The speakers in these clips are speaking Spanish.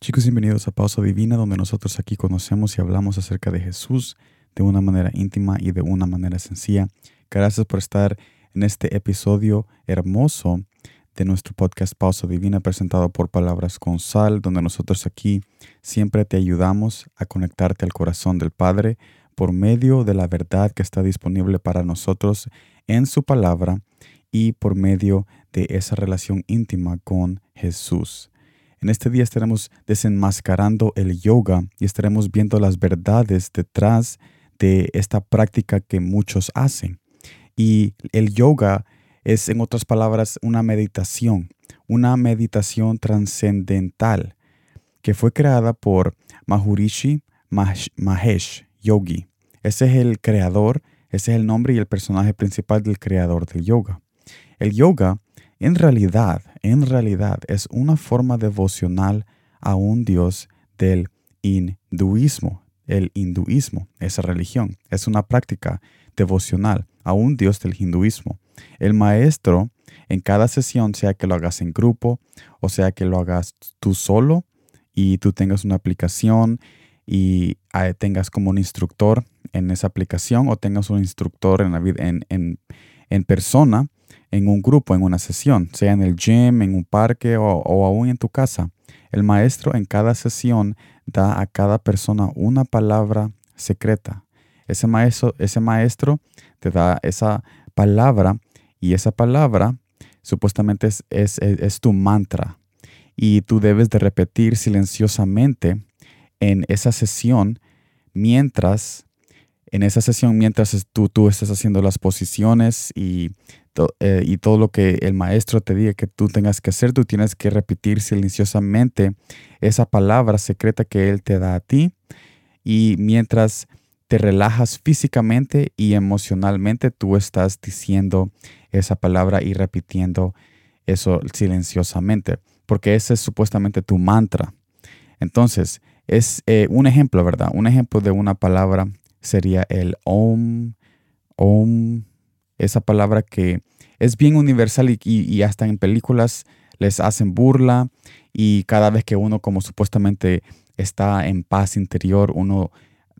Chicos, bienvenidos a Pausa Divina, donde nosotros aquí conocemos y hablamos acerca de Jesús de una manera íntima y de una manera sencilla. Gracias por estar en este episodio hermoso de nuestro podcast Pausa Divina presentado por Palabras con Sal, donde nosotros aquí siempre te ayudamos a conectarte al corazón del Padre por medio de la verdad que está disponible para nosotros en su palabra y por medio de esa relación íntima con Jesús. En este día estaremos desenmascarando el yoga y estaremos viendo las verdades detrás de esta práctica que muchos hacen. Y el yoga es, en otras palabras, una meditación, una meditación trascendental que fue creada por Maharishi Mahesh Yogi. Ese es el creador, ese es el nombre y el personaje principal del creador del yoga. El yoga en realidad, en realidad es una forma devocional a un Dios del hinduismo. El hinduismo, esa religión, es una práctica devocional a un Dios del hinduismo. El maestro en cada sesión, sea que lo hagas en grupo o sea que lo hagas tú solo y tú tengas una aplicación y ah, tengas como un instructor en esa aplicación o tengas un instructor en, la, en, en, en persona, en un grupo, en una sesión, sea en el gym, en un parque o, aún en tu casa. El maestro en cada sesión da a cada persona una palabra secreta. Ese maestro, ese maestro te da esa palabra y esa palabra supuestamente es, es, es, tu mantra. Y tú debes de repetir silenciosamente en esa sesión mientras en esa sesión mientras tú, tú estás haciendo las posiciones y eh, y todo lo que el maestro te diga que tú tengas que hacer, tú tienes que repetir silenciosamente esa palabra secreta que él te da a ti. Y mientras te relajas físicamente y emocionalmente, tú estás diciendo esa palabra y repitiendo eso silenciosamente, porque ese es supuestamente tu mantra. Entonces, es eh, un ejemplo, ¿verdad? Un ejemplo de una palabra sería el om, om, esa palabra que es bien universal y, hasta en películas les hacen burla y cada vez que uno como supuestamente está en paz interior, uno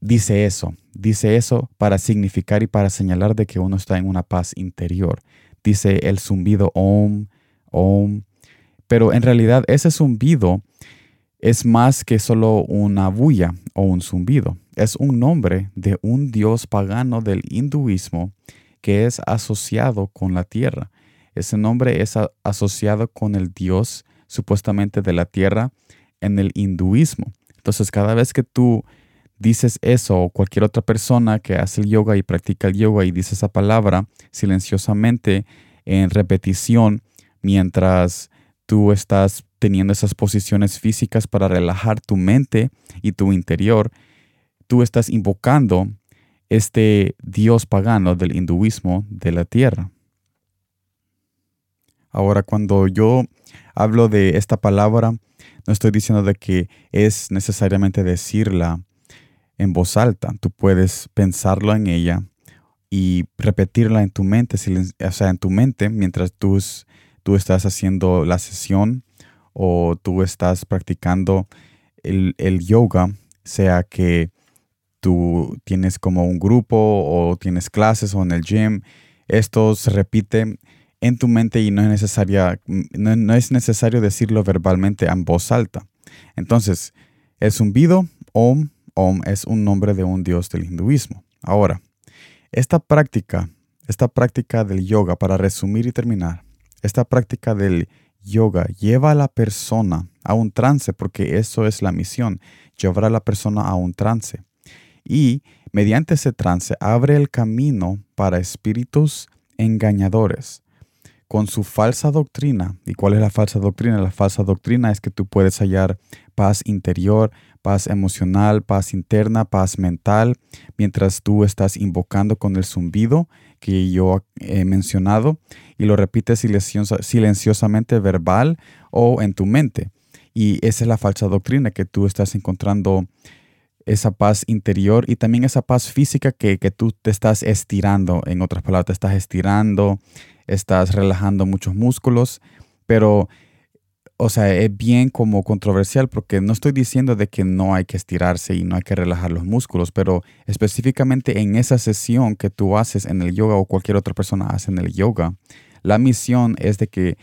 dice eso, dice eso para significar y para señalar de que uno está en una paz interior. Dice el zumbido om, om, pero en realidad ese zumbido es más que solo una bulla o un zumbido. Es un nombre de un dios pagano del hinduismo que es asociado con la tierra. Ese nombre es asociado con el dios supuestamente de la tierra en el hinduismo. Entonces, cada vez que tú dices eso o cualquier otra persona que hace el yoga y practica el yoga y dice esa palabra silenciosamente en repetición mientras tú estás teniendo esas posiciones físicas para relajar tu mente y tu interior, tú estás invocando este dios pagano del hinduismo de la tierra. Ahora, cuando yo hablo de esta palabra, no estoy diciendo de que es necesariamente decirla en voz alta. Tú puedes pensarlo en ella y repetirla en tu mente, o sea, en tu mente mientras tú, tú estás haciendo la sesión o tú estás practicando el, el yoga, sea que tú tienes como un grupo o tienes clases o en el gym, esto se repite en tu mente y no es, necesaria, no, es necesario decirlo verbalmente en voz alta. Entonces, el zumbido Om, Om es un nombre de un dios del hinduismo. Ahora, esta práctica, esta práctica del yoga, para resumir y terminar, esta práctica del yoga lleva a la persona a un trance, porque eso es la misión, llevar a la persona a un trance y mediante ese trance abre el camino para espíritus engañadores con su falsa doctrina. ¿Y cuál es la falsa doctrina? La falsa doctrina es que tú puedes hallar paz interior, paz emocional, paz interna, paz mental, mientras tú estás invocando con el zumbido que yo he mencionado y lo repites silenciosamente verbal o en tu mente. Y esa es la falsa doctrina que tú estás encontrando esa paz interior y también esa paz física que, tú te estás estirando. En otras palabras, te estás estirando, estás relajando muchos músculos, pero o sea, es bien como controversial porque no estoy diciendo de que no hay que estirarse y no hay que relajar los músculos, pero específicamente en esa sesión que tú haces en el yoga o cualquier otra persona hace en el yoga, la misión es de que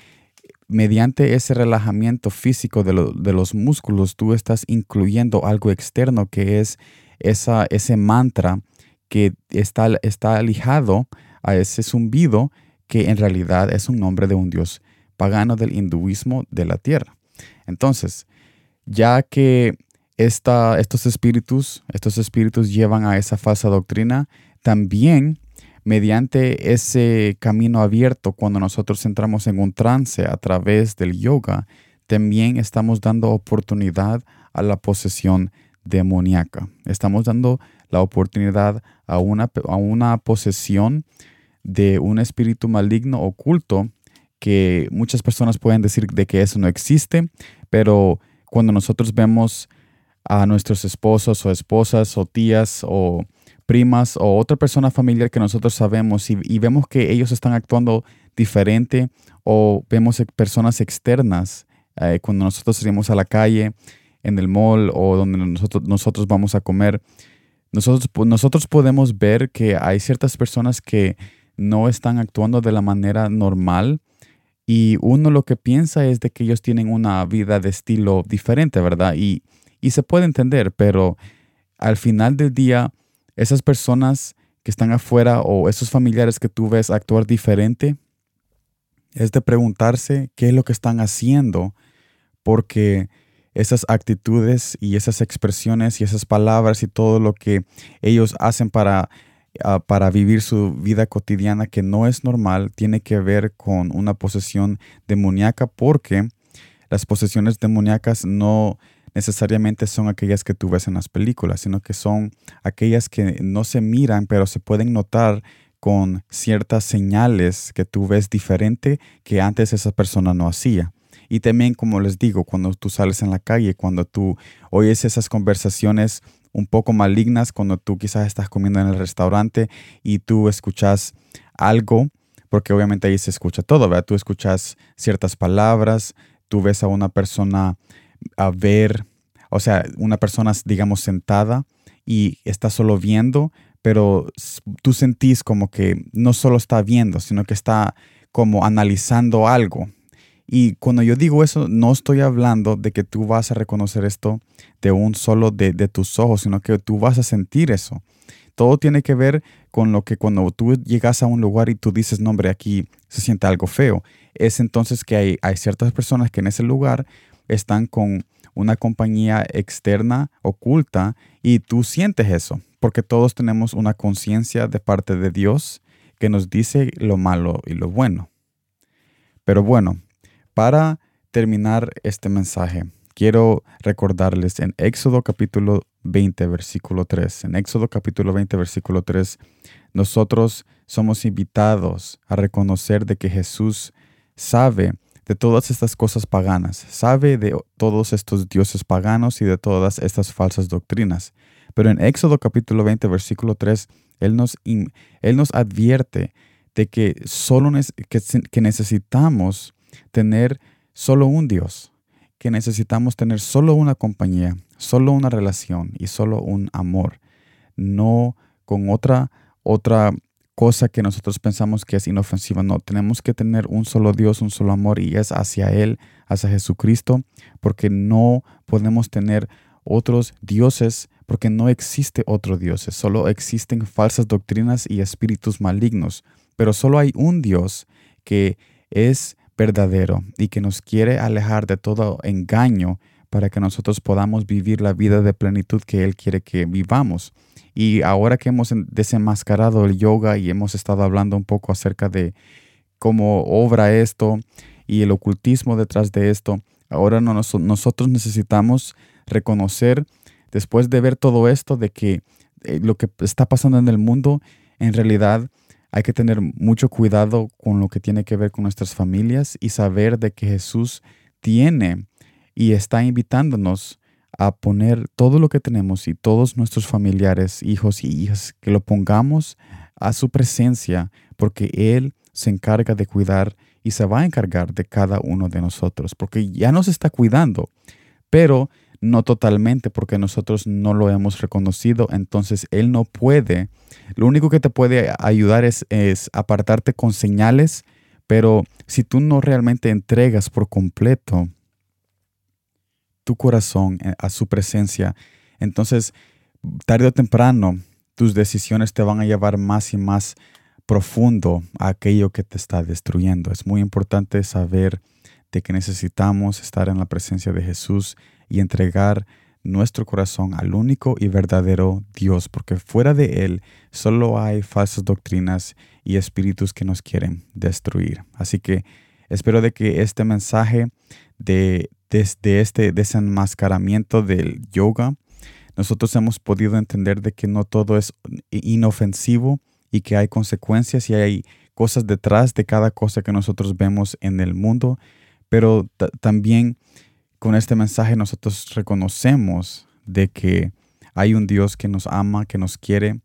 mediante ese relajamiento físico de, los músculos, tú estás incluyendo algo externo que es esa, ese mantra que está, está alijado a ese zumbido que en realidad es un nombre de un dios pagano del hinduismo de la tierra. Entonces, ya que esta, estos espíritus, estos espíritus llevan a esa falsa doctrina, también mediante ese camino abierto, cuando nosotros entramos en un trance a través del yoga, también estamos dando oportunidad a la posesión demoníaca. Estamos dando la oportunidad a una, a una posesión de un espíritu maligno oculto que muchas personas pueden decir de que eso no existe, pero cuando nosotros vemos a nuestros esposos o esposas o tías o primas o otra persona familiar que nosotros sabemos y, vemos que ellos están actuando diferente o vemos personas externas eh, cuando nosotros salimos a la calle, en el mall o donde nosotros, nosotros vamos a comer, nosotros, nosotros podemos ver que hay ciertas personas que no están actuando de la manera normal y uno lo que piensa es de que ellos tienen una vida de estilo diferente, ¿verdad? Y, y se puede entender, pero al final del día esas personas que están afuera o esos familiares que tú ves actuar diferente, es de preguntarse qué es lo que están haciendo, porque esas actitudes y esas expresiones y esas palabras y todo lo que ellos hacen para, ah, para vivir su vida cotidiana que no es normal, tiene que ver con una posesión demoníaca, porque las posesiones demoníacas no necesariamente son aquellas que tú ves en las películas, sino que son aquellas que no se miran, pero se pueden notar con ciertas señales que tú ves diferente que antes esa persona no hacía. Y también, como les digo, cuando tú sales en la calle, cuando tú oyes esas conversaciones un poco malignas, cuando tú quizás estás comiendo en el restaurante y tú escuchas algo, porque obviamente ahí se escucha todo, ¿verdad? Tú escuchas ciertas palabras, tú ves a una persona a ver, o sea, una persona, digamos, sentada y está solo viendo, pero tú sentís como que no solo está viendo, sino que está como analizando algo. Y cuando yo digo eso, no estoy hablando de que tú vas a reconocer esto de un solo de, de tus ojos, sino que tú vas a sentir eso. Todo tiene que ver con lo que cuando tú llegas a un lugar y tú dices, no, hombre, aquí se siente algo feo. Es entonces que hay, hay ciertas personas que en ese lugar están con una compañía externa oculta y tú sientes eso, porque todos tenemos una conciencia de parte de Dios que nos dice lo malo y lo bueno. Pero bueno, para terminar este mensaje, quiero recordarles en Éxodo capítulo 20, versículo 3. En Éxodo capítulo 20, versículo 3, nosotros somos invitados a reconocer de que Jesús sabe de todas estas cosas paganas, sabe de todos estos dioses paganos y de todas estas falsas doctrinas. Pero en Éxodo capítulo 20, versículo 3, Él nos, él nos advierte de que, solo que, necesitamos tener solo un Dios, que necesitamos tener solo una compañía, solo una relación y solo un amor, no con otra otra cosa que nosotros pensamos que es inofensiva. No, tenemos que tener un solo Dios, un solo amor y es hacia Él, hacia Jesucristo, porque no podemos tener otros dioses, porque no existe otro Dios, solo existen falsas doctrinas y espíritus malignos, pero solo hay un Dios que es verdadero y que nos quiere alejar de todo engaño para que nosotros podamos vivir la vida de plenitud que Él quiere que vivamos. Y ahora que hemos desenmascarado el yoga y hemos estado hablando un poco acerca de cómo obra esto y el ocultismo detrás de esto, ahora nosotros necesitamos reconocer, después de ver todo esto, de que eh, lo que está pasando en el mundo, en realidad hay que tener mucho cuidado con lo que tiene que ver con nuestras familias y saber de que Jesús tiene y está invitándonos a poner todo lo que tenemos y todos nuestros familiares, hijos y hijas, que lo pongamos a su presencia, porque Él se encarga de cuidar y se va a encargar de cada uno de nosotros, porque ya nos está cuidando, pero no totalmente porque nosotros no lo hemos reconocido, entonces Él no puede. Lo único que te puede ayudar es, es apartarte con señales, pero si tú no realmente entregas por completo tu corazón eh, a su presencia, entonces tarde o temprano tus decisiones te van a llevar más y más profundo a aquello que te está destruyendo. Es muy importante saber de que necesitamos estar en la presencia de Jesús y entregar nuestro corazón al único y verdadero Dios, porque fuera de Él solo hay falsas doctrinas y espíritus que nos quieren destruir. Así que espero de que este mensaje de, de este desenmascaramiento del yoga, nosotros hemos podido entender de que no todo es inofensivo y que hay consecuencias y hay cosas detrás de cada cosa que nosotros vemos en el mundo, pero también con este mensaje nosotros reconocemos de que hay un Dios que nos ama, que nos quiere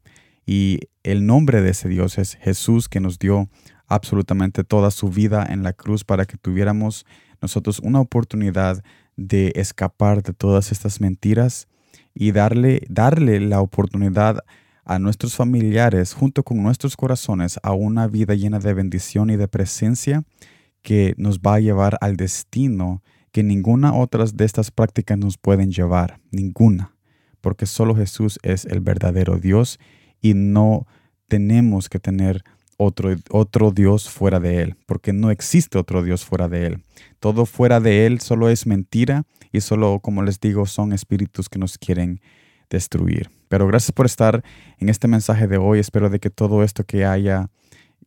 y el nombre de ese Dios es Jesús que nos dio absolutamente toda su vida en la cruz para que tuviéramos nosotros una oportunidad de escapar de todas estas mentiras y darle, darle la oportunidad a nuestros familiares junto con nuestros corazones a una vida llena de bendición y de presencia que nos va a llevar al destino que ninguna otra de estas prácticas nos pueden llevar, ninguna, porque solo Jesús es el verdadero Dios y no tenemos que tener otro, otro Dios fuera de Él, porque no existe otro Dios fuera de Él. Todo fuera de Él solo es mentira y solo, como les digo, son espíritus que nos quieren destruir. Pero gracias por estar en este mensaje de hoy. Espero de que todo esto que haya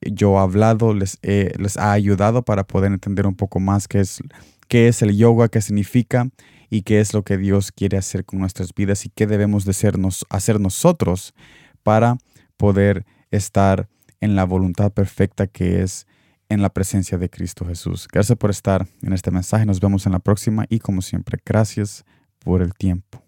yo hablado les, les ha ayudado para poder entender un poco más qué es qué es el yoga, qué significa y qué es lo que Dios quiere hacer con nuestras vidas y qué debemos de hacer nosotros para poder estar en la voluntad perfecta que es en la presencia de Cristo Jesús. Gracias por estar en este mensaje. Nos vemos en la próxima y como siempre, gracias por el tiempo.